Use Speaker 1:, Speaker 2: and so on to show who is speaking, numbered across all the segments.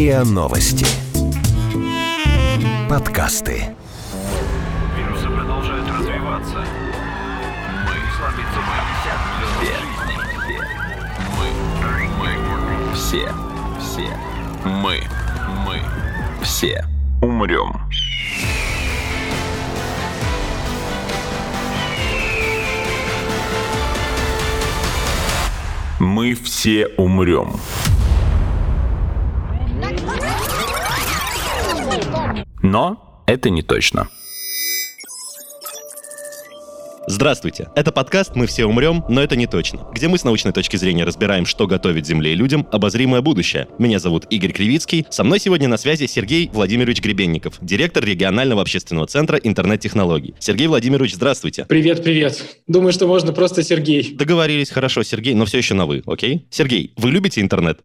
Speaker 1: РИА Новости. Подкасты.
Speaker 2: Вирусы продолжают развиваться. Мы слабится Мы, мы, все, все, мы, мы, все умрем. Мы все умрем. Но это не точно.
Speaker 3: Здравствуйте. Это подкаст «Мы все умрем, но это не точно», где мы с научной точки зрения разбираем, что готовит Земле и людям обозримое будущее. Меня зовут Игорь Кривицкий. Со мной сегодня на связи Сергей Владимирович Гребенников, директор регионального общественного центра интернет-технологий. Сергей Владимирович, здравствуйте.
Speaker 4: Привет, привет. Думаю, что можно просто Сергей.
Speaker 3: Договорились, хорошо, Сергей, но все еще на «вы», окей? Сергей, вы любите интернет?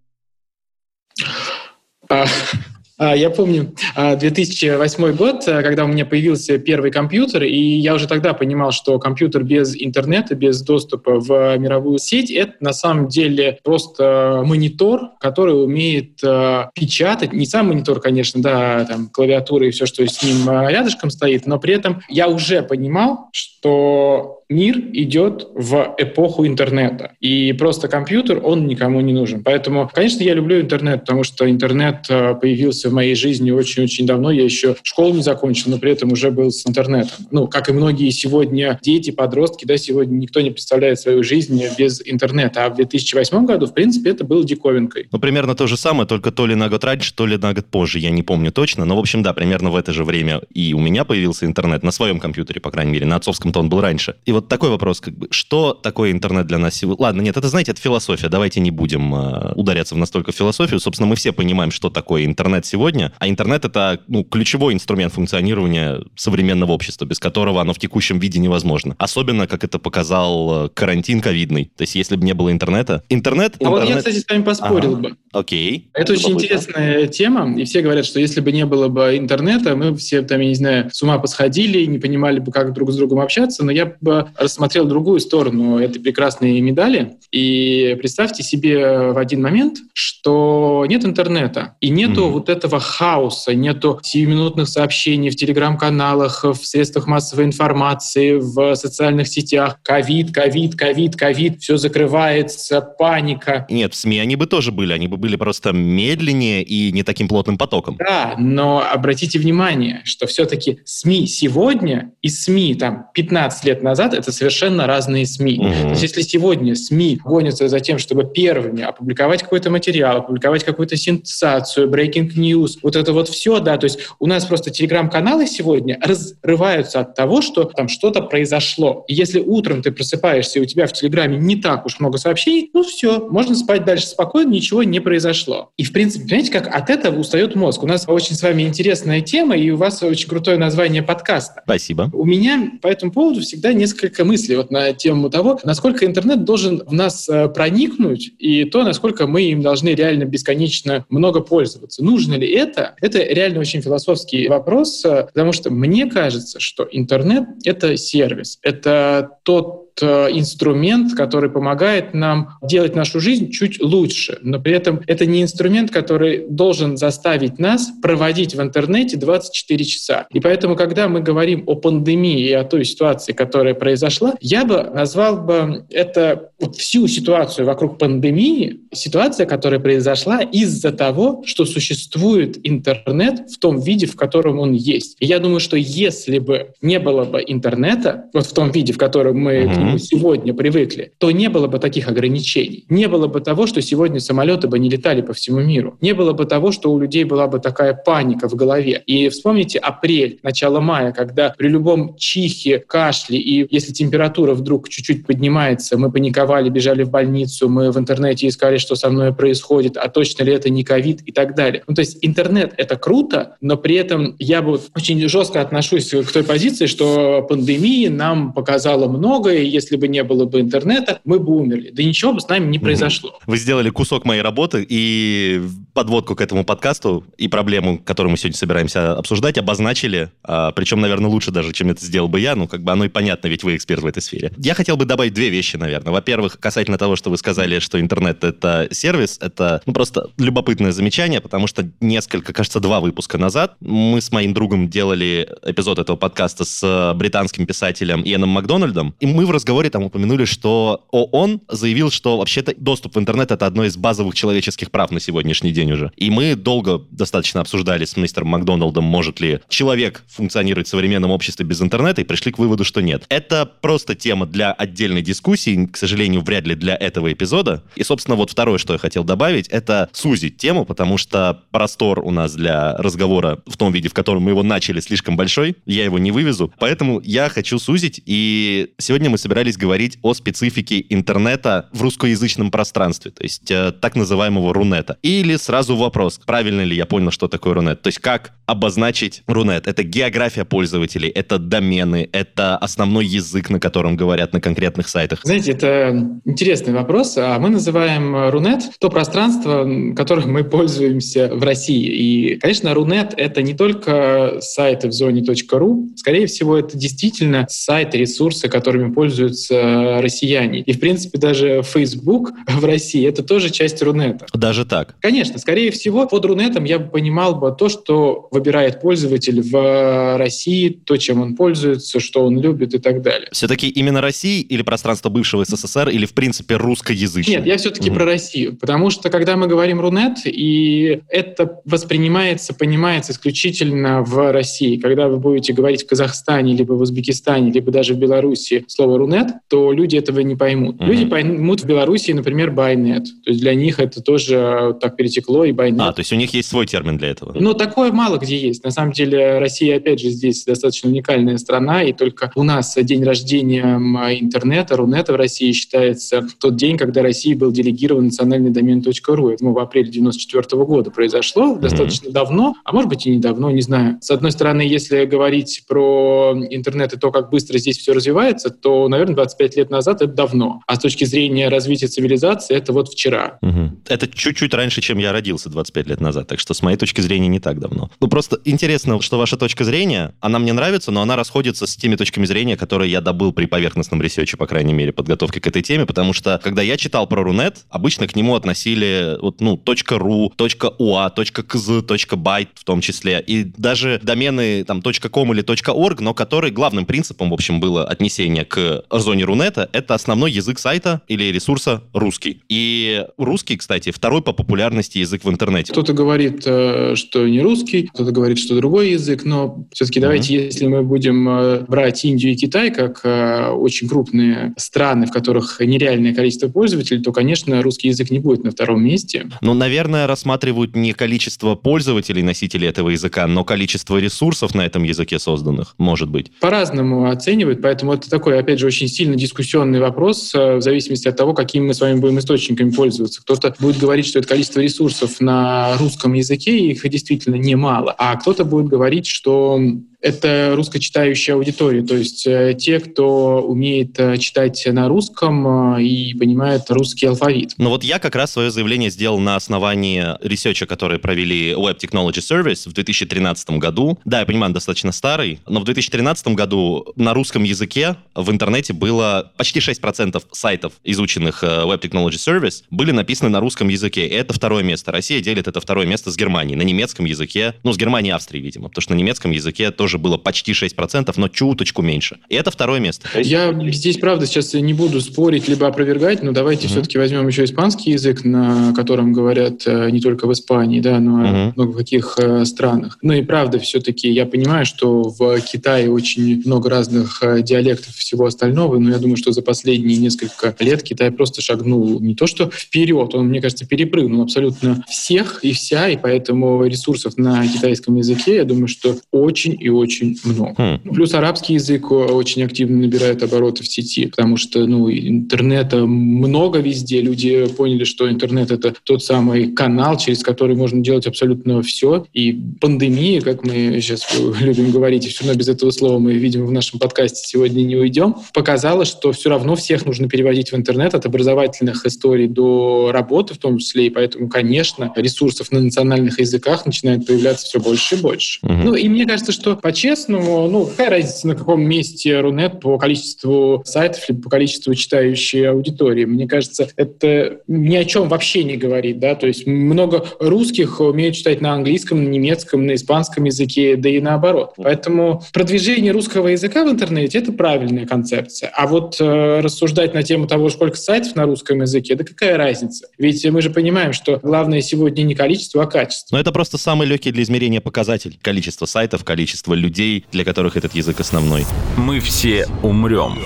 Speaker 4: А, я помню 2008 а, год, э, когда у меня появился первый компьютер, и я уже тогда понимал, что компьютер без интернета, без доступа в мировую сеть, это на самом деле просто монитор, который умеет э, печатать. Не сам монитор, конечно, да, там клавиатура и все, что с ним э, рядышком стоит, но при этом я уже понимал, что мир идет в эпоху интернета. И просто компьютер, он никому не нужен. Поэтому, конечно, я люблю интернет, потому что интернет э, появился в моей жизни очень-очень давно. Я еще школу не закончил, но при этом уже был с интернетом. Ну, как и многие сегодня дети, подростки, да, сегодня никто не представляет свою жизнь без интернета. А в 2008 году, в принципе, это было диковинкой.
Speaker 3: Ну, примерно то же самое, только то ли на год раньше, то ли на год позже. Я не помню точно. Но, в общем, да, примерно в это же время и у меня появился интернет на своем компьютере, по крайней мере. На отцовском-то он был раньше. И вот такой вопрос, как бы, что такое интернет для нас сегодня? Ладно, нет, это, знаете, это философия, давайте не будем э, ударяться в настолько философию. Собственно, мы все понимаем, что такое интернет сегодня, а интернет — это, ну, ключевой инструмент функционирования современного общества, без которого оно в текущем виде невозможно. Особенно, как это показал э, карантин ковидный. То есть, если бы не было интернета... Интернет...
Speaker 4: А
Speaker 3: интернет...
Speaker 4: вот я, кстати, с вами поспорил ага. бы.
Speaker 3: Окей.
Speaker 4: Это очень интересная тема, и все говорят, что если бы не было бы интернета, мы все там, я не знаю, с ума посходили, не понимали бы, как друг с другом общаться, но я бы рассмотрел другую сторону этой прекрасной медали. И представьте себе в один момент, что нет интернета, и нету mm-hmm. вот этого хаоса, нету сиюминутных сообщений в телеграм-каналах, в средствах массовой информации, в социальных сетях. Ковид, ковид, ковид, ковид, все закрывается, паника.
Speaker 3: Нет, в СМИ они бы тоже были, они бы были просто медленнее и не таким плотным потоком.
Speaker 4: Да, но обратите внимание, что все-таки СМИ сегодня и СМИ там 15 лет назад это совершенно разные СМИ. Угу. То есть если сегодня СМИ гонятся за тем, чтобы первыми опубликовать какой-то материал, опубликовать какую-то сенсацию, breaking news, вот это вот все, да, то есть у нас просто телеграм-каналы сегодня разрываются от того, что там что-то произошло. И если утром ты просыпаешься, и у тебя в Телеграме не так уж много сообщений, ну все, можно спать дальше спокойно, ничего не произошло произошло. И, в принципе, понимаете, как от этого устает мозг. У нас очень с вами интересная тема, и у вас очень крутое название подкаста.
Speaker 3: Спасибо.
Speaker 4: У меня по этому поводу всегда несколько мыслей вот на тему того, насколько интернет должен в нас э, проникнуть, и то, насколько мы им должны реально бесконечно много пользоваться. Нужно ли это? Это реально очень философский вопрос, э, потому что мне кажется, что интернет — это сервис, это тот Э, инструмент, который помогает нам делать нашу жизнь чуть лучше. Но при этом это не инструмент, который должен заставить нас проводить в интернете 24 часа. И поэтому, когда мы говорим о пандемии и о той ситуации, которая произошла, я бы назвал бы это вот всю ситуацию вокруг пандемии, ситуация, которая произошла из-за того, что существует интернет в том виде, в котором он есть. И я думаю, что если бы не было бы интернета, вот в том виде, в котором мы mm-hmm мы сегодня привыкли, то не было бы таких ограничений. Не было бы того, что сегодня самолеты бы не летали по всему миру. Не было бы того, что у людей была бы такая паника в голове. И вспомните апрель, начало мая, когда при любом чихе, кашле и если температура вдруг чуть-чуть поднимается, мы паниковали, бежали в больницу, мы в интернете искали, что со мной происходит, а точно ли это не ковид и так далее. Ну, то есть интернет — это круто, но при этом я бы очень жестко отношусь к той позиции, что пандемия нам показала многое, если бы не было бы интернета, мы бы умерли. Да ничего бы с нами не произошло.
Speaker 3: Вы сделали кусок моей работы и подводку к этому подкасту и проблему, которую мы сегодня собираемся обсуждать, обозначили. А, причем, наверное, лучше даже, чем это сделал бы я. Ну, как бы оно и понятно, ведь вы эксперт в этой сфере. Я хотел бы добавить две вещи, наверное. Во-первых, касательно того, что вы сказали, что интернет — это сервис. Это ну, просто любопытное замечание, потому что несколько, кажется, два выпуска назад мы с моим другом делали эпизод этого подкаста с британским писателем Иэном Макдональдом, и мы в разговоре там упомянули, что ООН заявил, что вообще-то доступ в интернет — это одно из базовых человеческих прав на сегодняшний день уже. И мы долго достаточно обсуждали с мистером Макдональдом, может ли человек функционировать в современном обществе без интернета, и пришли к выводу, что нет. Это просто тема для отдельной дискуссии, к сожалению, вряд ли для этого эпизода. И, собственно, вот второе, что я хотел добавить, это сузить тему, потому что простор у нас для разговора в том виде, в котором мы его начали, слишком большой. Я его не вывезу. Поэтому я хочу сузить, и сегодня мы собирались говорить о специфике интернета в русскоязычном пространстве, то есть э, так называемого рунета. Или сразу вопрос, правильно ли я понял, что такое рунет? То есть как обозначить рунет? Это география пользователей, это домены, это основной язык, на котором говорят на конкретных сайтах.
Speaker 4: Знаете, это интересный вопрос. А мы называем Рунет то пространство, которым мы пользуемся в России. И, конечно, Рунет — это не только сайты в зоне .ру. Скорее всего, это действительно сайты, ресурсы, которыми пользуются россияне. И, в принципе, даже Facebook в России — это тоже часть Рунета.
Speaker 3: Даже так?
Speaker 4: Конечно. Скорее всего, под Рунетом я бы понимал бы то, что выбирает пользователь в России, то, чем он пользуется, что он любит и так далее.
Speaker 3: Все-таки именно России или пространство бывшего СССР, или, в принципе, русскоязычное?
Speaker 4: Нет, я все-таки mm-hmm. про Россию. Потому что, когда мы говорим Рунет, и это воспринимается, понимается исключительно в России. Когда вы будете говорить в Казахстане, либо в Узбекистане, либо даже в Беларуси слово Рунет, то люди этого не поймут. Mm-hmm. Люди поймут в Беларуси, например, Байнет. То есть для них это тоже так перетекло, и Байнет.
Speaker 3: А, то есть у них есть свой термин для этого?
Speaker 4: Ну, такое мало где есть. На самом деле Россия, опять же, здесь достаточно уникальная страна, и только у нас день рождения интернета, Рунета в России считается тот день, когда России был делегирован национальный домен .ру. Это в апреле 94 года произошло, mm-hmm. достаточно давно, а может быть и недавно, не знаю. С одной стороны, если говорить про интернет и то, как быстро здесь все развивается, то, наверное, 25 лет назад это давно. А с точки зрения развития цивилизации, это вот вчера.
Speaker 3: Mm-hmm. Это чуть-чуть раньше, чем я родился 25 лет назад, так что с моей точки зрения не так давно. Ну, просто интересно, что ваша точка зрения, она мне нравится, но она расходится с теми точками зрения, которые я добыл при поверхностном ресерче, по крайней мере, подготовке к этой теме, потому что, когда я читал про Рунет, обычно к нему относили вот, ну, .ru, .ua, .kz, .by в том числе, и даже домены там .com или .org, но который главным принципом, в общем, было отнесение к зоне Рунета, это основной язык сайта или ресурса русский. И русский, кстати, второй по популярности язык в интернете.
Speaker 4: Кто-то говорит, э, что не русский, кто-то говорит, что другой язык, но все-таки mm-hmm. давайте, если мы будем э, брать Индию и Китай как э, очень крупные страны, в которых нереальное количество пользователей, то, конечно, русский язык не будет на втором месте.
Speaker 3: Ну, наверное, рассматривают не количество пользователей, носителей этого языка, но количество ресурсов на этом языке созданных, может быть.
Speaker 4: По-разному оценивают, поэтому это такой, опять же, очень сильно дискуссионный вопрос в зависимости от того, какими мы с вами будем источниками пользоваться. Кто-то будет говорить, что это количество ресурсов на русском языке, их действительно немало, а кто-то будет говорить, что это русскочитающая аудитория, то есть э, те, кто умеет э, читать на русском э, и понимает русский алфавит.
Speaker 3: Ну вот я как раз свое заявление сделал на основании ресерча, который провели Web Technology Service в 2013 году. Да, я понимаю, он достаточно старый, но в 2013 году на русском языке в интернете было почти 6% сайтов, изученных Web Technology Service, были написаны на русском языке. Это второе место. Россия делит это второе место с Германией. На немецком языке, ну, с Германией и Австрией, видимо, потому что на немецком языке тоже было почти 6%, но чуточку меньше. И это второе место.
Speaker 4: Я здесь, правда, сейчас не буду спорить либо опровергать, но давайте mm-hmm. все-таки возьмем еще испанский язык, на котором говорят э, не только в Испании, да, но mm-hmm. много в каких э, странах. Ну и правда, все-таки я понимаю, что в Китае очень много разных э, диалектов и всего остального, но я думаю, что за последние несколько лет Китай просто шагнул не то что вперед, он, мне кажется, перепрыгнул абсолютно всех и вся, и поэтому ресурсов на китайском языке, я думаю, что очень и очень много. Mm. Плюс арабский язык очень активно набирает обороты в сети, потому что ну, интернета много везде. Люди поняли, что интернет — это тот самый канал, через который можно делать абсолютно все. И пандемия, как мы сейчас любим говорить, и все равно без этого слова мы, видимо, в нашем подкасте сегодня не уйдем, показала, что все равно всех нужно переводить в интернет от образовательных историй до работы в том числе. И поэтому, конечно, ресурсов на национальных языках начинает появляться все больше и больше. Mm-hmm. Ну и мне кажется, что по-честному, ну, какая разница, на каком месте Рунет по количеству сайтов или по количеству читающей аудитории? Мне кажется, это это ни о чем вообще не говорит, да, то есть много русских умеют читать на английском, на немецком, на испанском языке, да и наоборот. Поэтому продвижение русского языка в интернете — это правильная концепция. А вот э, рассуждать на тему того, сколько сайтов на русском языке, да какая разница? Ведь мы же понимаем, что главное сегодня не количество, а качество.
Speaker 3: Но это просто самый легкий для измерения показатель. Количество сайтов, количество людей, для которых этот язык основной.
Speaker 2: Мы все умрем.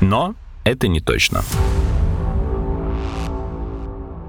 Speaker 2: Но это не точно.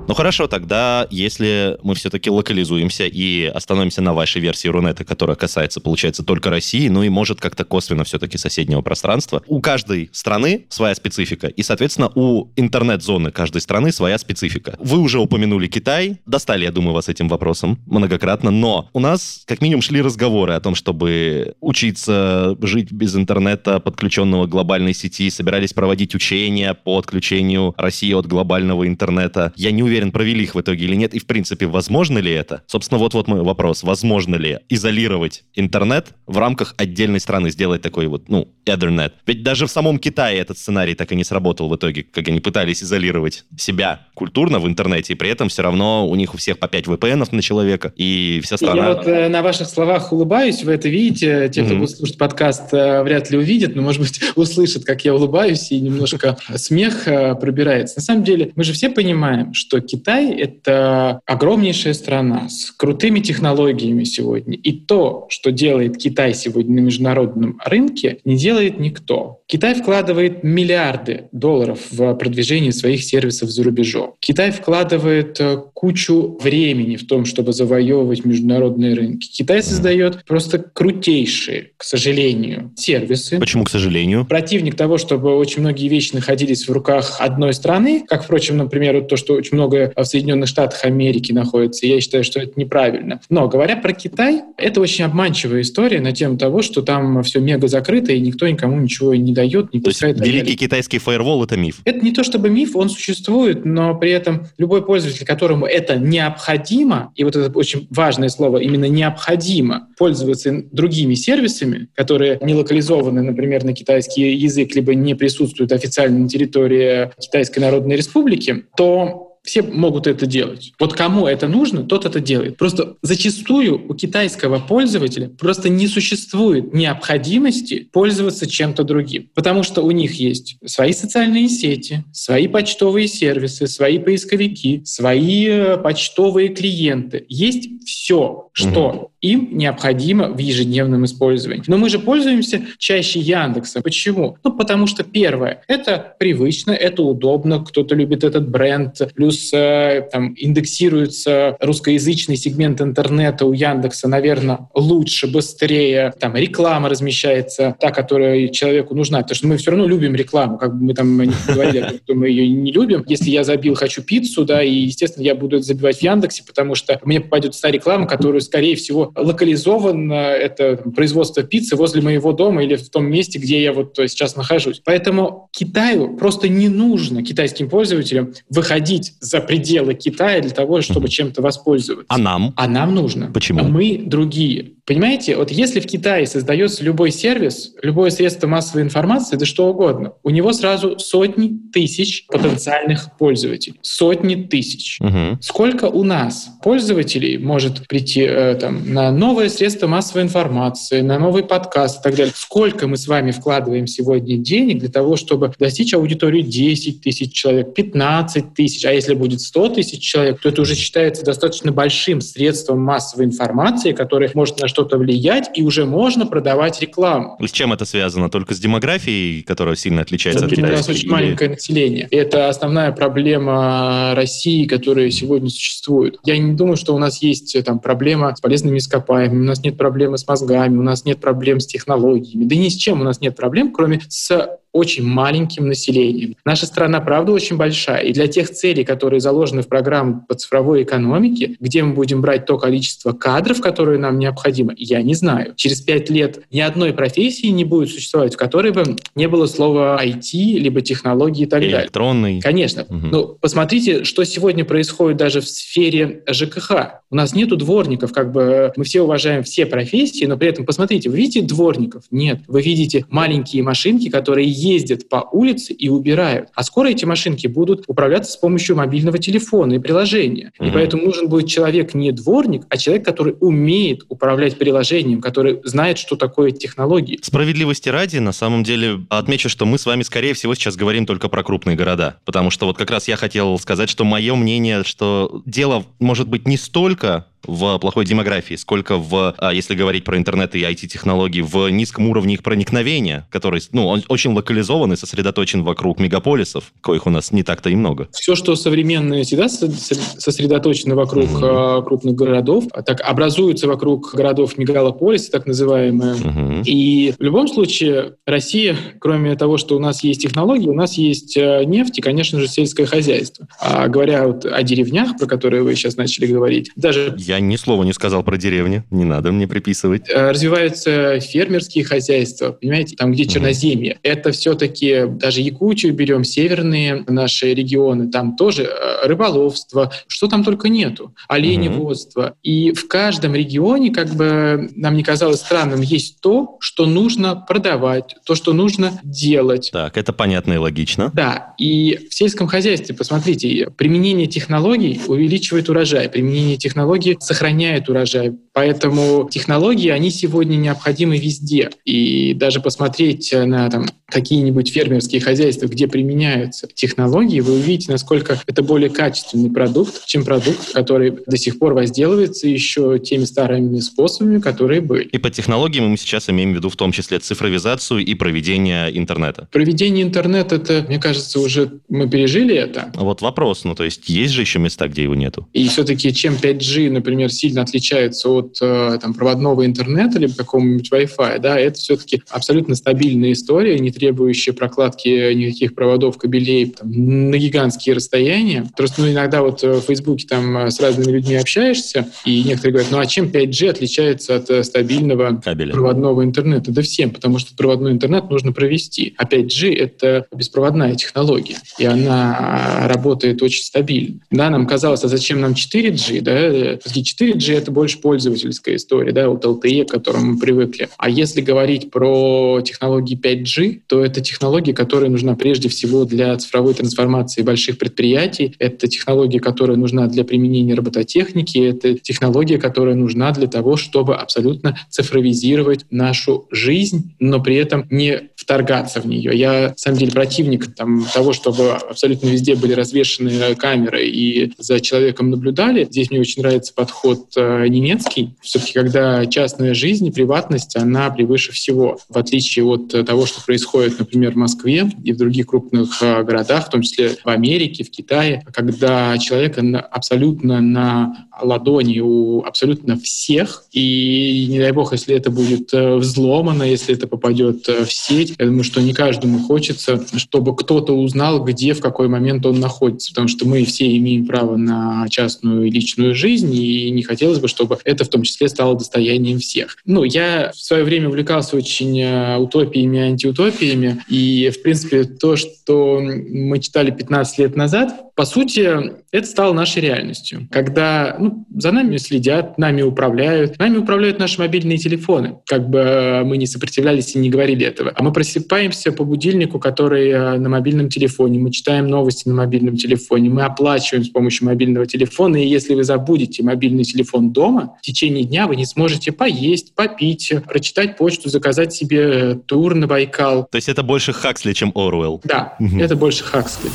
Speaker 3: Ну хорошо, тогда если мы все-таки локализуемся и остановимся на вашей версии Рунета, которая касается, получается, только России, ну и может как-то косвенно все-таки соседнего пространства. У каждой страны своя специфика, и, соответственно, у интернет-зоны каждой страны своя специфика. Вы уже упомянули Китай, достали, я думаю, вас этим вопросом многократно, но у нас как минимум шли разговоры о том, чтобы учиться жить без интернета, подключенного к глобальной сети, собирались проводить учения по отключению России от глобального интернета. Я не уверен, уверен, провели их в итоге или нет, и в принципе, возможно ли это? Собственно, вот-вот мой вопрос. Возможно ли изолировать интернет в рамках отдельной страны, сделать такой вот, ну, Ethernet? Ведь даже в самом Китае этот сценарий так и не сработал в итоге, как они пытались изолировать себя культурно в интернете, и при этом все равно у них у всех по 5 VPN на человека, и вся страна...
Speaker 4: Я вот э, на ваших словах улыбаюсь, вы это видите, те, кто mm-hmm. будет слушать подкаст, э, вряд ли увидят, но, может быть, услышат, как я улыбаюсь, и немножко смех э, пробирается. На самом деле, мы же все понимаем, что Китай — это огромнейшая страна с крутыми технологиями сегодня. И то, что делает Китай сегодня на международном рынке, не делает никто. Китай вкладывает миллиарды долларов в продвижение своих сервисов за рубежом. Китай вкладывает э, кучу времени в том, чтобы завоевывать международные рынки. Китай создает просто крутейшие, к сожалению, сервисы.
Speaker 3: Почему, к сожалению?
Speaker 4: Противник того, чтобы очень многие вещи находились в руках одной страны, как, впрочем, например, вот то, что очень много в Соединенных Штатах Америки находится. Я считаю, что это неправильно. Но говоря про Китай, это очень обманчивая история на тему того, что там все мега закрыто и никто никому ничего не дает, не
Speaker 3: пускает. То есть великий китайский фаервол — это миф?
Speaker 4: Это не то чтобы миф, он существует, но при этом любой пользователь, которому это необходимо, и вот это очень важное слово, именно необходимо пользоваться другими сервисами, которые не локализованы, например, на китайский язык, либо не присутствуют официально на территории Китайской Народной Республики, то все могут это делать. Вот кому это нужно, тот это делает. Просто зачастую у китайского пользователя просто не существует необходимости пользоваться чем-то другим, потому что у них есть свои социальные сети, свои почтовые сервисы, свои поисковики, свои э, почтовые клиенты. Есть все, что им необходимо в ежедневном использовании. Но мы же пользуемся чаще Яндексом. Почему? Ну, потому что первое, это привычно, это удобно, кто-то любит этот бренд, плюс э, там индексируется русскоязычный сегмент интернета у Яндекса, наверное, лучше, быстрее, там реклама размещается, та, которая человеку нужна, потому что мы все равно любим рекламу, как бы мы там не говорили, что мы ее не любим. Если я забил «хочу пиццу», да, и, естественно, я буду это забивать в Яндексе, потому что мне попадет та реклама, которую, скорее всего, локализовано это производство пиццы возле моего дома или в том месте, где я вот сейчас нахожусь. Поэтому Китаю просто не нужно, китайским пользователям, выходить за пределы Китая для того, чтобы чем-то воспользоваться.
Speaker 3: А нам?
Speaker 4: А нам нужно.
Speaker 3: Почему?
Speaker 4: Мы другие. Понимаете, вот если в Китае создается любой сервис, любое средство массовой информации, да что угодно, у него сразу сотни тысяч потенциальных пользователей. Сотни тысяч.
Speaker 3: Угу.
Speaker 4: Сколько у нас пользователей может прийти э, там, на новое средство массовой информации, на новый подкаст и так далее? Сколько мы с вами вкладываем сегодня денег для того, чтобы достичь аудитории 10 тысяч человек, 15 тысяч, а если будет 100 тысяч человек, то это уже считается достаточно большим средством массовой информации, которое может на что-то влиять, и уже можно продавать рекламу.
Speaker 3: с чем это связано? Только с демографией, которая сильно отличается
Speaker 4: это, от китайской? У нас очень или... маленькое население. Это основная проблема России, которая сегодня существует. Я не думаю, что у нас есть там проблема с полезными ископаемыми, у нас нет проблемы с мозгами, у нас нет проблем с технологиями. Да ни с чем у нас нет проблем, кроме с очень маленьким населением. Наша страна, правда, очень большая. И для тех целей, которые заложены в программу по цифровой экономике, где мы будем брать то количество кадров, которые нам необходимо, я не знаю. Через пять лет ни одной профессии не будет существовать, в которой бы не было слова IT, либо технологии и так
Speaker 3: Электронный.
Speaker 4: далее.
Speaker 3: Электронный.
Speaker 4: Конечно.
Speaker 3: Угу.
Speaker 4: Ну, посмотрите, что сегодня происходит даже в сфере ЖКХ. У нас нету дворников, как бы мы все уважаем все профессии, но при этом посмотрите, вы видите дворников? Нет. Вы видите маленькие машинки, которые ездят по улице и убирают. А скоро эти машинки будут управляться с помощью мобильного телефона и приложения.
Speaker 3: Мгм.
Speaker 4: И поэтому нужен будет человек не дворник, а человек, который умеет управлять приложением, который знает, что такое технологии.
Speaker 3: Справедливости ради, на самом деле, отмечу, что мы с вами, скорее всего, сейчас говорим только про крупные города. Потому что вот как раз я хотел сказать, что мое мнение, что дело может быть не столько в плохой демографии, сколько в, а, если говорить про интернет и IT-технологии, в низком уровне их проникновения, который, ну, он очень локализован и сосредоточен вокруг мегаполисов, коих у нас не так-то и много.
Speaker 4: Все, что современное всегда со- со- сосредоточено вокруг э, крупных городов, а так образуется вокруг городов мегалополисы, так называемые.
Speaker 3: Мгм.
Speaker 4: И в любом случае Россия, кроме того, что у нас есть технологии, у нас есть э, нефть и, конечно же, сельское хозяйство. А говоря вот о деревнях, про которые вы сейчас начали говорить, даже
Speaker 3: Я ни слова не сказал про деревни, не надо мне приписывать.
Speaker 4: э, развиваются фермерские хозяйства, понимаете, там, где
Speaker 3: Мгм.
Speaker 4: черноземье. Это все-таки даже Якутию берем, северные наши регионы, там тоже э, рыболовство, что там только нету, оленеводство. И в каждом регионе, как бы нам не казалось странным, есть то, что нужно продавать, то, что нужно делать.
Speaker 3: Так, это понятно и логично.
Speaker 4: Да, и в сельском хозяйстве, посмотрите, применение технологий увеличивает урожай, применение технологий сохраняет урожай. Поэтому технологии, они сегодня необходимы везде. И даже посмотреть на там, какие-нибудь фермерские хозяйства, где применяются технологии, вы увидите, насколько это более качественный продукт, чем продукт, который до сих пор возделывается еще теми старыми способами, которые были.
Speaker 3: И под технологиями мы сейчас имеем в виду в том числе цифровизацию и проведение интернета.
Speaker 4: Проведение интернета, это, мне кажется, уже мы пережили это.
Speaker 3: Вот вопрос, ну то есть есть же еще места, где его нету?
Speaker 4: И все-таки чем 5G, например, сильно отличается от э, там, проводного интернета либо какого-нибудь Wi-Fi, да, это все-таки абсолютно стабильная история, не требующая прокладки никаких проводов, кабелей там, на гигантские расстояния. Просто ну, иногда вот э, в Фейсбуке там э, с разными людьми общаешься, и некоторые говорят, ну а чем 5G отличается от стабильного
Speaker 3: Кабеля.
Speaker 4: проводного интернета? Да всем, потому что проводной интернет нужно провести. А 5G — это беспроводная технология, и она а, работает очень стабильно. Да, нам казалось, а зачем нам 4G? Да? Все-таки 4G — это больше пользовательская история, да, вот LTE, к которому мы привыкли. А если говорить про технологии 5G, то это технология, которая нужна прежде всего для цифровой трансформации больших предприятий, это технология, которая нужна для применения робототехники, это технология, которая нужна для того, чтобы абсолютно цифровизировать нашу жизнь, но при этом не вторгаться в нее. Я, на самом деле, противник там, того, чтобы абсолютно везде были развешены камеры и за человеком наблюдали. Здесь мне очень нравится подход э, немецкий. Все-таки, когда частная жизнь приватность, она превыше всего. В отличие от э, того, что происходит, например, в Москве и в других крупных э, городах, в том числе в Америке, в Китае, когда человека абсолютно на ладони у абсолютно всех. И не дай бог, если это будет взломано, если это попадет в сеть, я думаю, что не каждому хочется, чтобы кто-то узнал, где, в какой момент он находится. Потому что мы все имеем право на частную личную жизнь, и не хотелось бы, чтобы это в том числе стало достоянием всех. Ну, я в свое время увлекался очень э, утопиями и антиутопиями, и, в принципе, то, что мы читали 15 лет назад, по сути, это стало нашей реальностью. Когда ну, за нами следят, нами управляют, нами управляют наши мобильные телефоны. Как бы э, мы не сопротивлялись и не говорили этого. А мы просыпаемся по будильнику, который э, на мобильном телефоне. Мы читаем новости на мобильном телефоне. Мы оплачиваем с помощью мобильного телефона. И если вы забудете мобильный телефон дома, в течение дня вы не сможете поесть, попить, прочитать почту, заказать себе э, тур на Байкал.
Speaker 3: То есть это больше Хаксли, чем Оруэлл.
Speaker 4: Да, это больше Хаксли.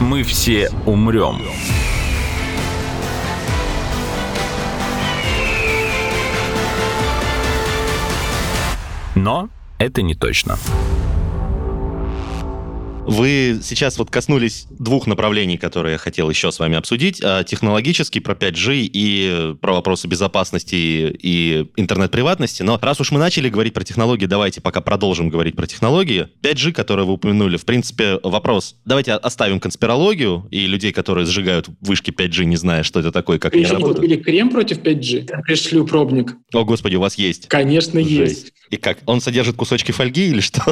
Speaker 2: Мы все умрем. Но это не точно.
Speaker 3: Вы сейчас вот коснулись двух направлений, которые я хотел еще с вами обсудить. А, технологически про 5G и про вопросы безопасности и интернет-приватности. Но раз уж мы начали говорить про технологии, давайте пока продолжим говорить про технологии. 5G, которые вы упомянули, в принципе, вопрос. Давайте оставим конспирологию и людей, которые сжигают вышки 5G, не зная, что это такое, как
Speaker 4: они работают. Или крем против 5G? Пришлю пробник.
Speaker 3: О, господи, у вас есть?
Speaker 4: Конечно, Жесть. есть.
Speaker 3: И как? Он содержит кусочки фольги или что?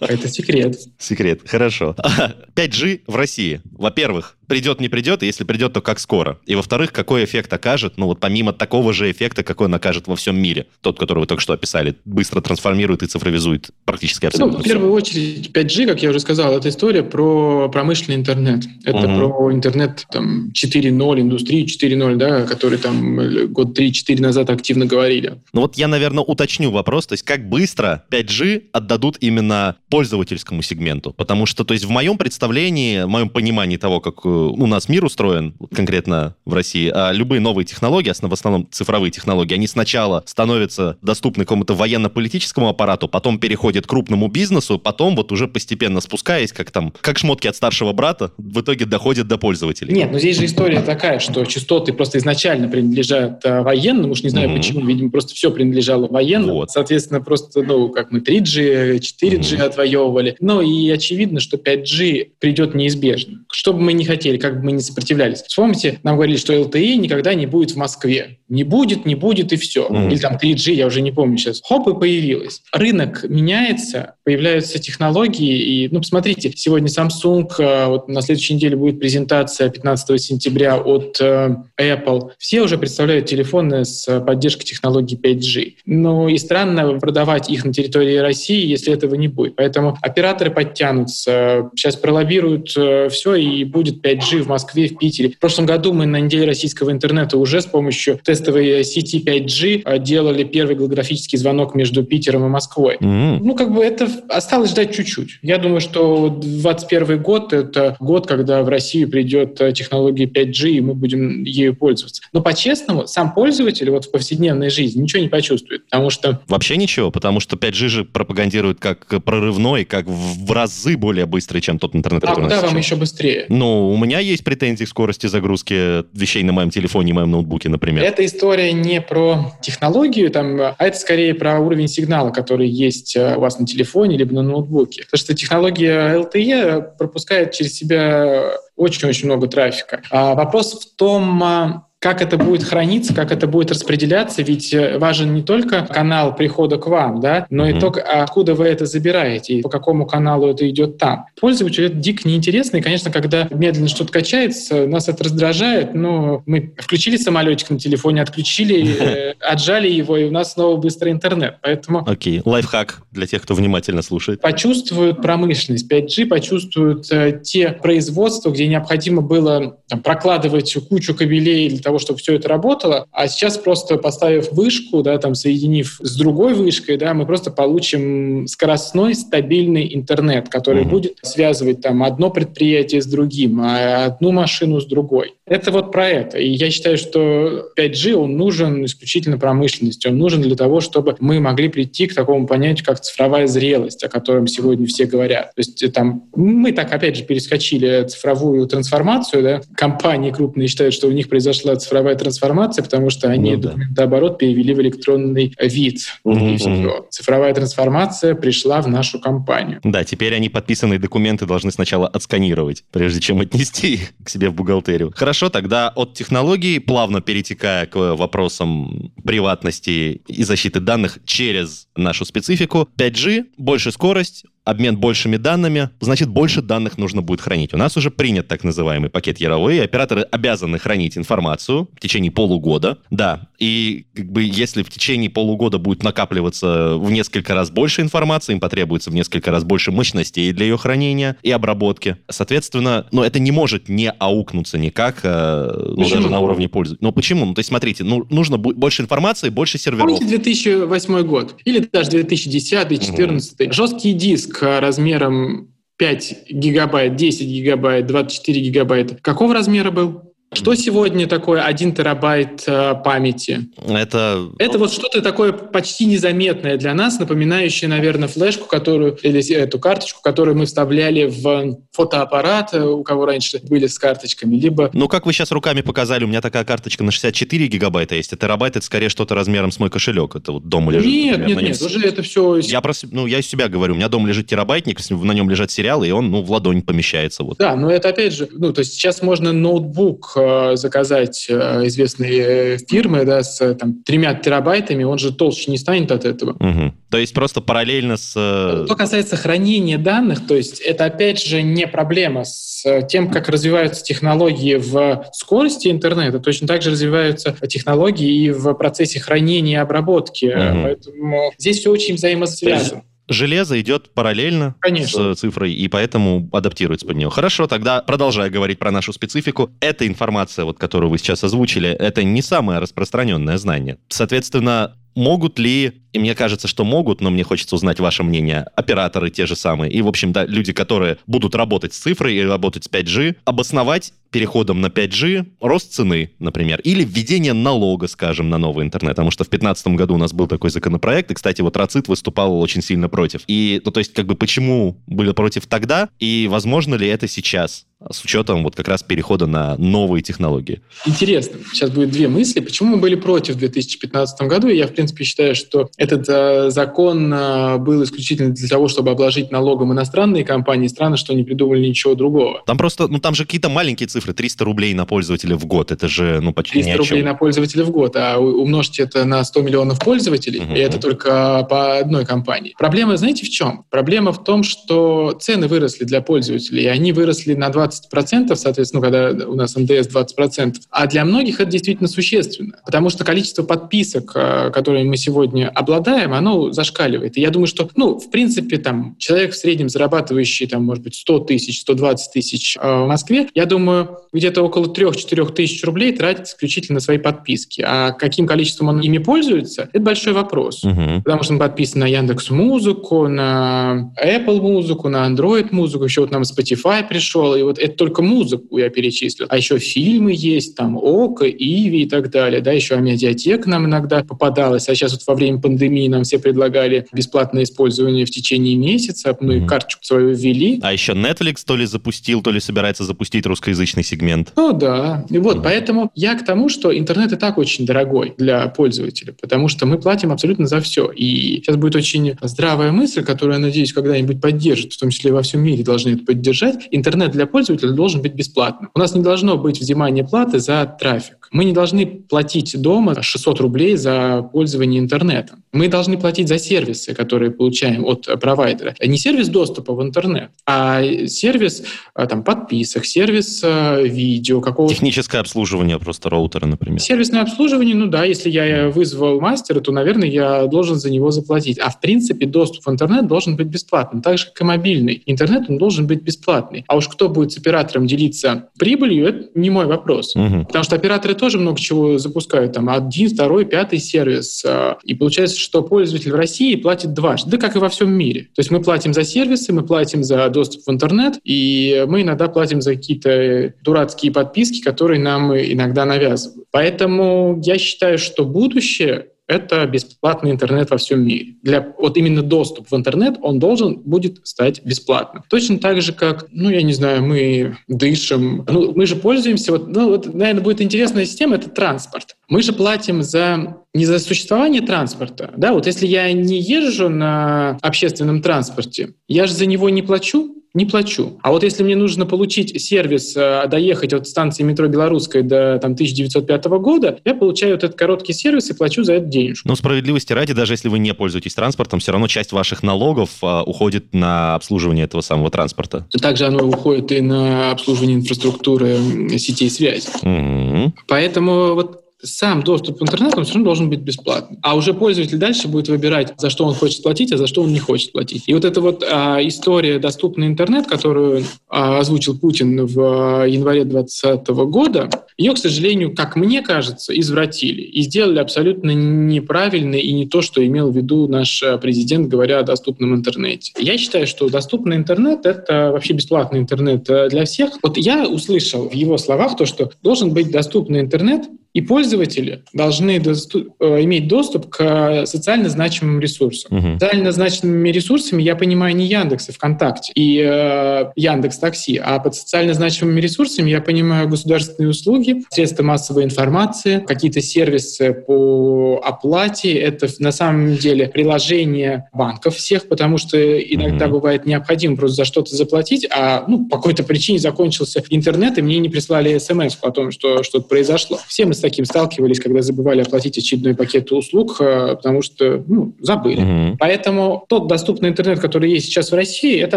Speaker 4: Это секрет.
Speaker 3: Секрет, хорошо. 5G в России. Во-первых, придет, не придет, и если придет, то как скоро. И во-вторых, какой эффект окажет, ну вот помимо такого же эффекта, какой он окажет во всем мире, тот, который вы только что описали, быстро трансформирует и цифровизует практически абсолютно
Speaker 4: Ну, в первую очередь, 5G, как я уже сказал, это история про промышленный интернет. Это угу. про интернет там 4.0, индустрию 4.0, да, который там э, год 3-4 назад активно говорили.
Speaker 3: Ну вот я, наверное, уточню вопрос, то есть как быстро 5G отдадут именно пользовательскому сегменту? Потому что, то есть в моем представлении, в моем понимании того, как э, у нас мир устроен, конкретно в России, а любые новые технологии, в основном цифровые технологии, они сначала становятся доступны какому-то военно-политическому аппарату, потом переходят к крупному бизнесу, потом вот уже постепенно спускаясь, как там, как шмотки от старшего брата, в итоге доходят до пользователей.
Speaker 4: Нет, но здесь же история такая, что частоты просто изначально принадлежат э, военным, уж не знаю mm-hmm. почему, видимо, просто все принадлежало военным. Вот. Соответственно, просто, ну, как мы 3G, 4G mm-hmm. отвоевывали. Ну и очевидно, что 5G придет неизбежно. Что бы мы ни хотели хотели, как бы мы не сопротивлялись. Вспомните, нам говорили, что LTE никогда не будет в Москве. Не будет, не будет и все. Mm. Или там 3G, я уже не помню сейчас. Хоп, и появилось. Рынок меняется, появляются технологии. И, ну, посмотрите, сегодня Samsung, э, вот на следующей неделе будет презентация 15 сентября от э, Apple. Все уже представляют телефоны с поддержкой технологии 5G. Ну и странно продавать их на территории России, если этого не будет. Поэтому операторы подтянутся, сейчас пролоббируют э, все, и будет 5G 5G в Москве, в Питере. В прошлом году мы на неделе российского интернета уже с помощью тестовой сети 5G а, делали первый голографический звонок между Питером и Москвой. Mm-hmm. Ну, как бы это осталось ждать чуть-чуть. Я думаю, что 2021 год — это год, когда в Россию придет а, технология 5G, и мы будем ею пользоваться. Но по-честному, сам пользователь вот в повседневной жизни ничего не почувствует, потому что...
Speaker 3: Вообще ничего, потому что 5G же пропагандирует как прорывной, как в разы более быстрый, чем тот интернет,
Speaker 4: а который А куда вам еще быстрее?
Speaker 3: Ну, у меня есть претензии к скорости загрузки вещей на моем телефоне и моем ноутбуке, например?
Speaker 4: Эта история не про технологию, там, а это скорее про уровень сигнала, который есть э, у вас на телефоне либо на ноутбуке. Потому что технология LTE пропускает через себя очень-очень много трафика. А вопрос в том, а, как это будет храниться, как это будет распределяться, ведь э, важен не только канал прихода к вам, да, но и то, откуда вы это забираете, и по какому каналу это идет там. Пользователю это дико неинтересно, и, конечно, когда медленно что-то качается, нас это раздражает, но мы включили самолетик на телефоне, отключили, э, отжали его, и у нас снова быстрый интернет, поэтому...
Speaker 3: Окей, okay. лайфхак для тех, кто внимательно слушает.
Speaker 4: Почувствуют промышленность 5G, почувствуют э, те производства, где необходимо было там, прокладывать кучу кабелей для того, чтобы все это работало. А сейчас просто поставив вышку, да, там соединив с другой вышкой, да, мы просто получим скоростной стабильный интернет, который mm-hmm. будет связывать там одно предприятие с другим, а одну машину с другой. Это вот про это. И я считаю, что 5G, он нужен исключительно промышленности. Он нужен для того, чтобы мы могли прийти к такому понятию, как цифровая зрелость, о котором сегодня все говорят. То есть э, там мы так, опять же, перескочили цифровую трансформацию. Да? Компании крупные считают, что у них произошла цифровая трансформация, потому что они ну, да. документооборот перевели в электронный вид. Все. Цифровая трансформация пришла в нашу компанию.
Speaker 3: Да, теперь они подписанные документы должны сначала отсканировать, прежде чем отнести к себе в бухгалтерию. Хорошо, тогда от технологий, плавно перетекая к вопросам приватности и защиты данных через нашу специфику. 5G, больше скорость, обмен большими данными, значит, больше данных нужно будет хранить. У нас уже принят так называемый пакет Яровой, операторы обязаны хранить информацию в течение полугода, да, и как бы если в течение полугода будет накапливаться в несколько раз больше информации, им потребуется в несколько раз больше мощностей для ее хранения и обработки. Соответственно, ну, это не может не аукнуться никак, э, ну, даже на уровне пользователя. Ну, почему? Ну, то есть, смотрите, ну, нужно больше информации, больше серверов.
Speaker 4: Помните 2008 год или даже 2010-2014. Угу. Жесткий диск размером 5 гигабайт, 10 гигабайт, 24 гигабайта. Какого размера был? Что сегодня такое 1 терабайт э, памяти?
Speaker 3: Это...
Speaker 4: Это вот что-то такое почти незаметное для нас, напоминающее, наверное, флешку, которую, или эту карточку, которую мы вставляли в фотоаппарат, э, у кого раньше были с карточками, либо...
Speaker 3: Ну, как вы сейчас руками показали, у меня такая карточка на 64 гигабайта есть, а терабайт — это скорее что-то размером с мой кошелек. Это вот дома лежит.
Speaker 4: Нет, например, нет, нет, уже это все...
Speaker 3: Я просто, ну, я из себя говорю, у меня дома лежит терабайтник, на нем лежат сериалы, и он, ну, в ладонь помещается. Вот.
Speaker 4: Да, но это опять же, ну, то есть сейчас можно ноутбук э, Э, заказать э, известные фирмы да, с там, тремя терабайтами, он же толще не станет от этого.
Speaker 3: Угу. То есть просто параллельно с... Э,
Speaker 4: Что касается хранения данных, то есть это опять же не проблема с тем, как развиваются технологии в скорости интернета, точно так же развиваются технологии и в процессе хранения и обработки. Угу. Поэтому здесь все очень взаимосвязано
Speaker 3: железо идет параллельно
Speaker 4: Конечно.
Speaker 3: с цифрой, и поэтому адаптируется под нее. Хорошо, тогда продолжая говорить про нашу специфику, эта информация, вот, которую вы сейчас озвучили, это не самое распространенное знание. Соответственно, могут ли, и мне кажется, что могут, но мне хочется узнать ваше мнение, операторы те же самые, и, в общем, да, люди, которые будут работать с цифрой и работать с 5G, обосновать переходом на 5G рост цены, например, или введение налога, скажем, на новый интернет, потому что в 2015 году у нас был такой законопроект, и, кстати, вот Рацит выступал очень сильно против. И, ну, то есть, как бы, почему были против тогда, и возможно ли это сейчас? с учетом вот как раз перехода на новые технологии.
Speaker 4: Интересно. Сейчас будет две мысли. Почему мы были против в 2015 году? И я, в принципе, считаю, что этот э, закон э, был исключительно для того, чтобы обложить налогом иностранные компании. Странно, что не придумали ничего другого.
Speaker 3: Там просто, ну там же какие-то маленькие цифры. 300 рублей на пользователя в год. Это же, ну, почти
Speaker 4: 300 рублей на пользователя в год. А умножьте это на 100 миллионов пользователей, угу. и это только по одной компании. Проблема, знаете, в чем? Проблема в том, что цены выросли для пользователей, и они выросли на 20 20%, соответственно, когда у нас НДС 20%. А для многих это действительно существенно, потому что количество подписок, э, которыми мы сегодня обладаем, оно зашкаливает. И я думаю, что, ну, в принципе, там, человек в среднем зарабатывающий, там, может быть, 100 тысяч, 120 тысяч э, в Москве, я думаю, где-то около 3-4 тысяч рублей тратит исключительно на свои подписки. А каким количеством он ими пользуется, это большой вопрос. Угу. Потому что он подписан на Яндекс Музыку, на Apple Музыку, на Android Музыку, еще вот нам Spotify пришел, и вот вот это только музыку я перечислил. А еще фильмы есть, там Ока, Иви и так далее. Да, еще Амедиатека нам иногда попадалась. А сейчас вот во время пандемии нам все предлагали бесплатное использование в течение месяца. Мы mm-hmm. карточку свою ввели.
Speaker 3: А еще Netflix то ли запустил, то ли собирается запустить русскоязычный сегмент.
Speaker 4: Ну да. И вот, mm-hmm. поэтому я к тому, что интернет и так очень дорогой для пользователя, потому что мы платим абсолютно за все. И сейчас будет очень здравая мысль, которую, я надеюсь, когда-нибудь поддержит, в том числе во всем мире должны это поддержать. Интернет для пользователя пользователя должен быть бесплатным. У нас не должно быть взимания платы за трафик. Мы не должны платить дома 600 рублей за пользование интернетом. Мы должны платить за сервисы, которые получаем от провайдера. Не сервис доступа в интернет, а сервис а, там, подписок, сервис а, видео, какого-то...
Speaker 3: Техническое обслуживание просто роутера, например.
Speaker 4: Сервисное обслуживание, ну да, если я вызвал мастера, то, наверное, я должен за него заплатить. А в принципе доступ в интернет должен быть бесплатным, так же, как и мобильный. Интернет он должен быть бесплатный. А уж кто будет с оператором делиться прибылью, это не мой вопрос. Угу. Потому что операторы тоже много чего запускают. Там один, второй, пятый сервис. И получается, что пользователь в России платит дважды, да как и во всем мире. То есть мы платим за сервисы, мы платим за доступ в интернет, и мы иногда платим за какие-то дурацкие подписки, которые нам иногда навязывают. Поэтому я считаю, что будущее это бесплатный интернет во всем мире. Для вот именно доступ в интернет, он должен будет стать бесплатным. Точно так же, как, ну, я не знаю, мы дышим, ну, мы же пользуемся, вот, ну, вот, наверное, будет интересная система, это транспорт. Мы же платим за не за существование транспорта, да, вот если я не езжу на общественном транспорте, я же за него не плачу, не плачу. А вот если мне нужно получить сервис, э, доехать от станции метро Белорусской до там, 1905 года, я получаю вот этот короткий сервис и плачу за это денежку.
Speaker 3: Но справедливости ради, даже если вы не пользуетесь транспортом, все равно часть ваших налогов а, уходит на обслуживание этого самого транспорта.
Speaker 4: Также оно уходит и на обслуживание инфраструктуры сетей связи. Mm-hmm. Поэтому вот сам доступ в интернет, он все равно должен быть бесплатным. А уже пользователь дальше будет выбирать, за что он хочет платить, а за что он не хочет платить. И вот эта вот а, история «Доступный интернет», которую а, озвучил Путин в а, январе 2020 года, ее, к сожалению, как мне кажется, извратили и сделали абсолютно неправильно и не то, что имел в виду наш а, президент, говоря о доступном интернете. Я считаю, что доступный интернет — это вообще бесплатный интернет э, для всех. Вот я услышал в его словах то, что должен быть доступный интернет и пользователи должны доступ, э, иметь доступ к социально значимым ресурсам. Угу. Социально значимыми ресурсами я понимаю не Яндекс и ВКонтакте и э, Яндекс Такси, а под социально значимыми ресурсами я понимаю государственные услуги, средства массовой информации, какие-то сервисы по оплате. Это на самом деле приложение банков всех, потому что иногда угу. бывает необходимо просто за что-то заплатить, а ну, по какой-то причине закончился интернет, и мне не прислали смс о том, что что-то произошло. Все мы таким сталкивались, когда забывали оплатить очередной пакет услуг, э, потому что ну, забыли. Угу. Поэтому тот доступный интернет, который есть сейчас в России, это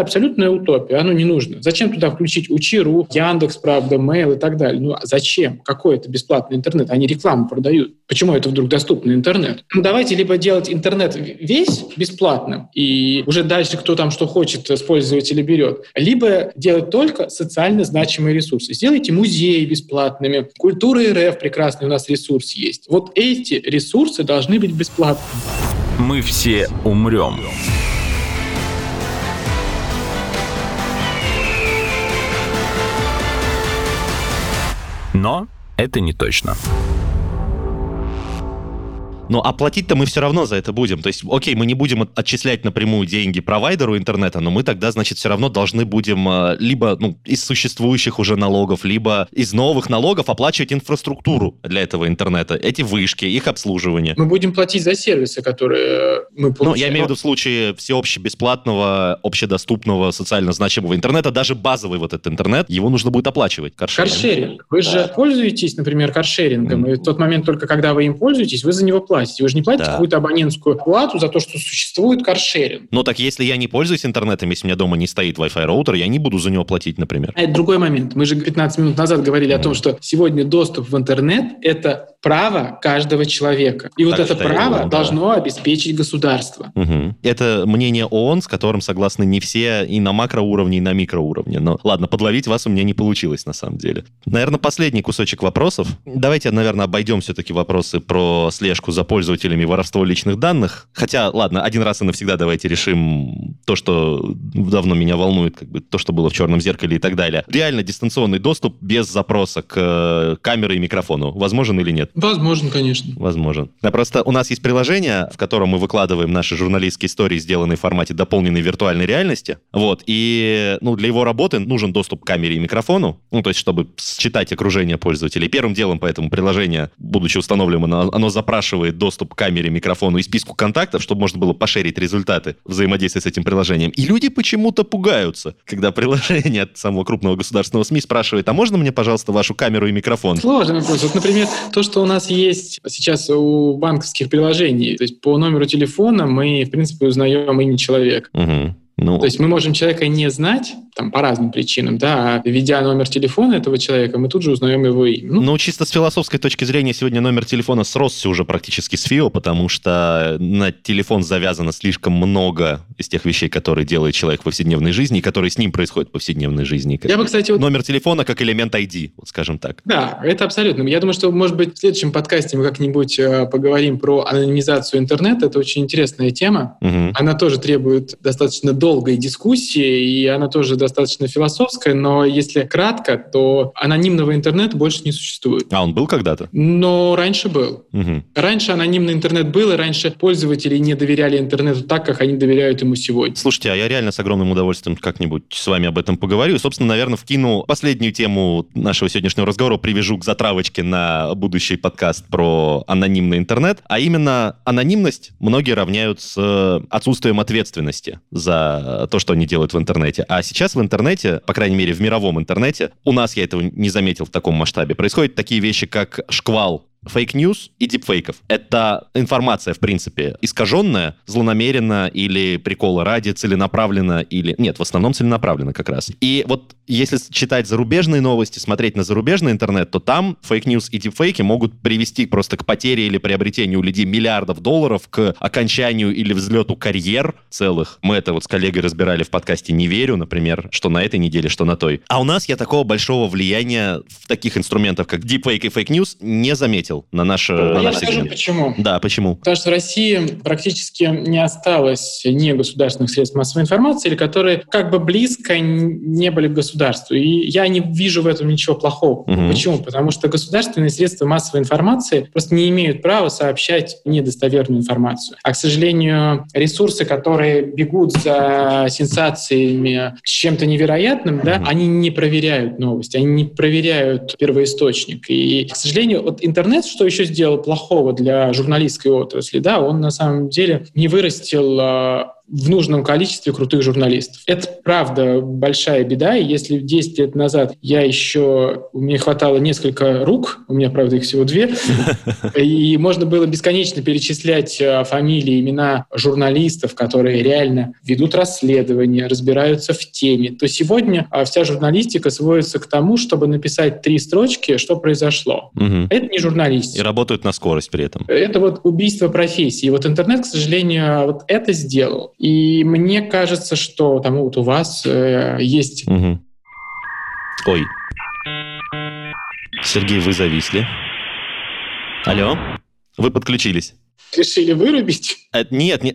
Speaker 4: абсолютная утопия, оно не нужно. Зачем туда включить Учиру, Яндекс, правда, Mail и так далее? Ну, а зачем? Какой это бесплатный интернет? Они рекламу продают. Почему это вдруг доступный интернет? Ну, давайте либо делать интернет весь бесплатным, и уже дальше кто там что хочет с пользователя берет, либо делать только социально значимые ресурсы. Сделайте музеи бесплатными, культура РФ прекрасно прекрасный у нас ресурс есть. Вот эти ресурсы должны быть бесплатными.
Speaker 2: Мы все умрем. Но это не точно.
Speaker 3: Но оплатить-то мы все равно за это будем. То есть, окей, мы не будем отчислять напрямую деньги провайдеру интернета, но мы тогда, значит, все равно должны будем э, либо ну, из существующих уже налогов, либо из новых налогов оплачивать инфраструктуру для этого интернета. Эти вышки, их обслуживание.
Speaker 4: Мы будем платить за сервисы, которые мы получаем.
Speaker 3: Ну, я имею в виду в случае всеобщего бесплатного, общедоступного, социально значимого интернета, даже базовый вот этот интернет, его нужно будет оплачивать.
Speaker 4: Каршеринг. каршеринг. Вы же пользуетесь, например, каршерингом, mm. и в тот момент только когда вы им пользуетесь, вы за него платите платите. Вы же не платите да. какую-то абонентскую плату за то, что существует каршеринг.
Speaker 3: Ну так если я не пользуюсь интернетом, если у меня дома не стоит Wi-Fi роутер, я не буду за него платить, например.
Speaker 4: А это другой момент. Мы же 15 минут назад говорили mm. о том, что сегодня доступ в интернет – это право каждого человека. И так вот это право ООН, должно да. обеспечить государство.
Speaker 3: Угу. Это мнение ООН, с которым согласны не все и на макроуровне, и на микроуровне. Но ладно, подловить вас у меня не получилось на самом деле. Наверное, последний кусочек вопросов. Давайте, наверное, обойдем все-таки вопросы про слежку за пользователями воровство личных данных. Хотя, ладно, один раз и навсегда давайте решим то, что давно меня волнует, как бы то, что было в черном зеркале и так далее. Реально дистанционный доступ без запроса к э, камере и микрофону возможен или нет?
Speaker 4: Возможно, конечно.
Speaker 3: Возможен. Да, просто у нас есть приложение, в котором мы выкладываем наши журналистские истории, сделанные в формате дополненной виртуальной реальности. Вот. И ну, для его работы нужен доступ к камере и микрофону, ну, то есть, чтобы считать окружение пользователей. Первым делом по этому приложению, будучи установленным, оно, оно запрашивает доступ к камере, микрофону и списку контактов, чтобы можно было пошерить результаты взаимодействия с этим приложением. И люди почему-то пугаются, когда приложение от самого крупного государственного СМИ спрашивает, а можно мне, пожалуйста, вашу камеру и микрофон?
Speaker 4: Сложный вопрос. Вот, например, то, что у нас есть сейчас у банковских приложений. То есть по номеру телефона мы, в принципе, узнаем имя человека.
Speaker 3: Угу.
Speaker 4: Ну, То есть мы можем человека не знать, там, по разным причинам, да, а введя номер телефона этого человека, мы тут же узнаем его имя.
Speaker 3: Ну, ну, чисто с философской точки зрения, сегодня номер телефона сросся уже практически с ФИО, потому что на телефон завязано слишком много из тех вещей, которые делает человек в повседневной жизни, и которые с ним происходят в повседневной жизни.
Speaker 4: Я бы, кстати... Вот...
Speaker 3: Номер телефона как элемент ID, вот скажем так.
Speaker 4: Да, это абсолютно. Я думаю, что, может быть, в следующем подкасте мы как-нибудь э, поговорим про анонимизацию интернета. Это очень интересная тема. Угу. Она тоже требует достаточно долгой дискуссии, и она тоже достаточно философская, но если кратко, то анонимного интернета больше не существует.
Speaker 3: А он был когда-то?
Speaker 4: Но раньше был. Угу. Раньше анонимный интернет был, и раньше пользователи не доверяли интернету так, как они доверяют ему сегодня.
Speaker 3: Слушайте, а я реально с огромным удовольствием как-нибудь с вами об этом поговорю. И, собственно, наверное, вкину последнюю тему нашего сегодняшнего разговора, привяжу к затравочке на будущий подкаст про анонимный интернет. А именно анонимность многие равняют с отсутствием ответственности за то, что они делают в интернете. А сейчас в интернете, по крайней мере, в мировом интернете, у нас я этого не заметил в таком масштабе, происходят такие вещи, как шквал fake news и дипфейков. Это информация, в принципе, искаженная, злонамеренно или прикола ради, целенаправленно или... Нет, в основном целенаправленно как раз. И вот если читать зарубежные новости, смотреть на зарубежный интернет, то там fake news и дипфейки могут привести просто к потере или приобретению у людей миллиардов долларов, к окончанию или взлету карьер целых. Мы это вот с коллегой разбирали в подкасте «Не верю», например, что на этой неделе, что на той. А у нас я такого большого влияния в таких инструментах, как дипфейк и fake news, не заметил на наш, на
Speaker 4: Я
Speaker 3: наш
Speaker 4: скажу,
Speaker 3: сегмент.
Speaker 4: почему.
Speaker 3: Да, почему?
Speaker 4: Потому что в России практически не осталось не государственных средств массовой информации, или которые как бы близко не были к государству. И я не вижу в этом ничего плохого.
Speaker 3: Мгм.
Speaker 4: Почему? Потому что государственные средства массовой информации просто не имеют права сообщать недостоверную информацию. А, к сожалению, ресурсы, которые бегут за сенсациями с чем-то невероятным, да,
Speaker 3: Мгм.
Speaker 4: они не проверяют новости, они не проверяют первоисточник. И, к сожалению, вот интернет что еще сделал плохого для журналистской отрасли? Да, он на самом деле не вырастил а, в нужном количестве крутых журналистов. Это, правда, большая беда. И если 10 лет назад я еще... У меня хватало несколько рук, у меня, правда, их всего две, и можно было бесконечно перечислять э, фамилии, имена журналистов, которые реально ведут расследования, разбираются в теме, то сегодня а, вся журналистика сводится к тому, чтобы написать три строчки, что произошло. Это не
Speaker 3: И
Speaker 4: журналистика.
Speaker 3: работают на скорость при этом.
Speaker 4: Это вот убийство профессии. И вот интернет, к сожалению, вот это сделал. И мне кажется, что там вот у вас э, есть...
Speaker 3: Мгм. Ой. Сергей, вы зависли. Алло? Вы подключились.
Speaker 4: Решили вырубить?
Speaker 3: Э, Нет, не-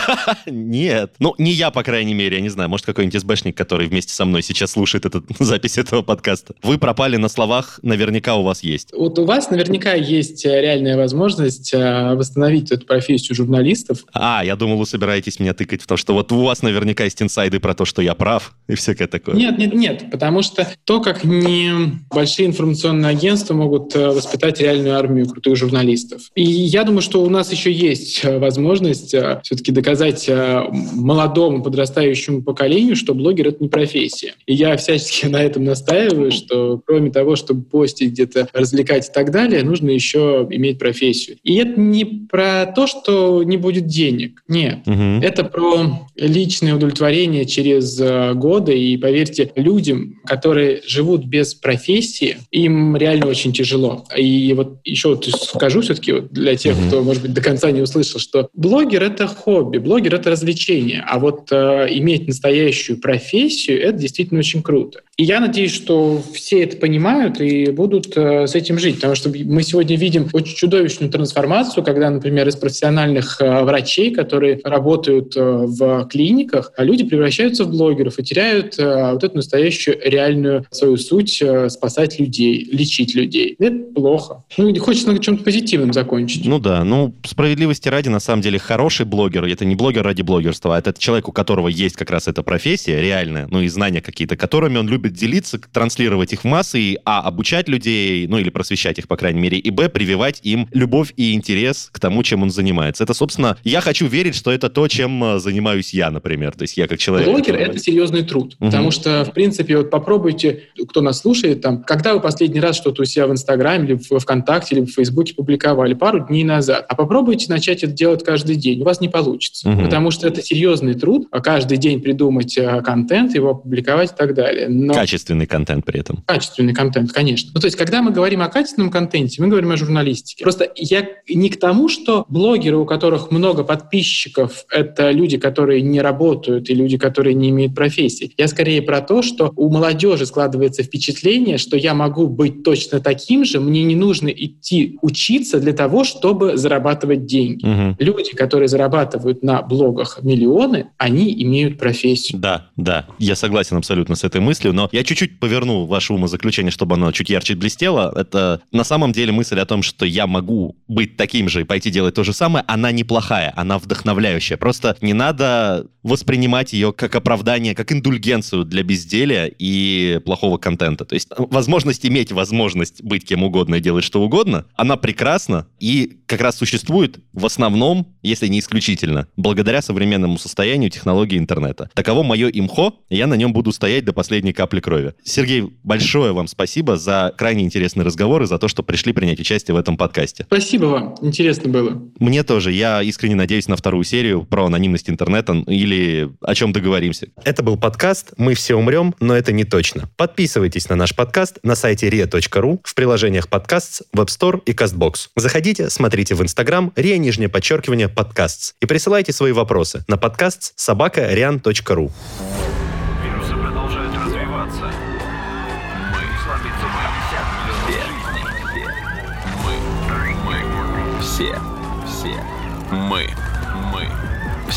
Speaker 3: нет. Ну, не я, по крайней мере, я не знаю. Может, какой-нибудь СБшник, который вместе со мной сейчас слушает эту запись этого подкаста. Вы пропали на словах, наверняка у вас есть.
Speaker 4: Вот у вас наверняка есть э, реальная возможность э, восстановить эту профессию журналистов.
Speaker 3: А, я думал, вы собираетесь меня тыкать в то, что вот у вас наверняка есть инсайды про то, что я прав, и всякое такое.
Speaker 4: Нет, нет, нет, потому что то, как не большие информационные агентства могут воспитать реальную армию крутых журналистов. И я думаю, что у нас еще есть э, возможность все-таки доказать э, молодому подрастающему поколению, что блогер — это не профессия. И я всячески на этом настаиваю, что кроме того, чтобы постить где-то, развлекать и так далее, нужно еще иметь профессию. И это не про то, что не будет денег. Нет.
Speaker 3: Мгм.
Speaker 4: Это про личное удовлетворение через э, годы. И поверьте, людям, которые живут без профессии, им реально очень тяжело. И вот еще вот скажу все-таки вот для тех, кто, может быть, до конца не услышал, что блогер — это хобби, блогер — это развлечение. А вот э, иметь настоящую профессию — это действительно очень круто. И я надеюсь, что все это понимают и будут э, с этим жить. Потому что мы сегодня видим очень чудовищную трансформацию, когда, например, из профессиональных э, врачей, которые работают э, в клиниках, люди превращаются в блогеров и теряют э, вот эту настоящую реальную свою суть э, спасать людей, лечить людей. Это плохо. Ну, хочется на чем-то позитивном закончить.
Speaker 3: Ну да, ну справедливости ради, на самом деле, хороший блогер, это не блогер ради блогерства, а это человек, у которого есть как раз эта профессия реальная, ну и знания какие-то, которыми он любит делиться, транслировать их в массы, и, а, обучать людей, ну или просвещать их, по крайней мере, и, б, прививать им любовь и интерес к тому, чем он занимается. Это, собственно, я хочу верить, что это то, чем э, занимаюсь я, например, то есть я как человек...
Speaker 4: Блогер
Speaker 3: который- —
Speaker 4: это серьезный труд,
Speaker 3: Мгм.
Speaker 4: потому что, в принципе, вот попробуйте, кто нас слушает, там, когда вы последний раз что-то у себя в Инстаграме или в ВКонтакте или в Фейсбуке публиковали пару дней назад, а попробуйте начать это делать каждый день, у вас не получится,
Speaker 3: Мгм.
Speaker 4: потому что это серьезный труд, а каждый день придумать э, контент, его опубликовать и так далее. Но
Speaker 3: Качественный контент при этом.
Speaker 4: качественный контент, конечно. Ну, то есть, когда мы говорим о качественном контенте, мы говорим о журналистике. Просто я не к тому, что блогеры, у которых много подписчиков, это люди, которые не работают и люди, которые не имеют профессии. Я скорее про то, что у молодежи складывается впечатление, что я могу быть точно таким же, мне не нужно идти учиться для того, чтобы зарабатывать деньги.
Speaker 3: Мгм.
Speaker 4: Люди, которые зарабатывают на блогах миллионы, они имеют профессию.
Speaker 3: Да, да, я согласен абсолютно с этой мыслью, но я чуть-чуть поверну ваше умозаключение, чтобы оно чуть ярче блестело. Это на самом деле мысль о том, что я могу быть таким же и пойти делать то же самое, она неплохая, она вдохновляющая. Просто не надо воспринимать ее как оправдание, как индульгенцию для безделия и плохого контента. То есть возможность иметь возможность быть кем угодно и делать что угодно, она прекрасна и как раз существует в основном, если не исключительно, благодаря современному состоянию технологии интернета. Таково мое имхо, и я на нем буду стоять до последней капли капли крови. Сергей, большое вам спасибо за крайне интересный разговор и за то, что пришли принять участие в этом подкасте.
Speaker 4: Спасибо вам, интересно было.
Speaker 3: Мне тоже. Я искренне надеюсь на вторую серию про анонимность интернета или о чем договоримся.
Speaker 2: Это был подкаст «Мы все умрем, но это не точно». Подписывайтесь на наш подкаст на сайте ria.ru, в приложениях подкаст, Web Store и CastBox. Заходите, смотрите в Instagram ria, нижнее подчеркивание, подкаст и присылайте свои вопросы на подкаст собака rian.ru.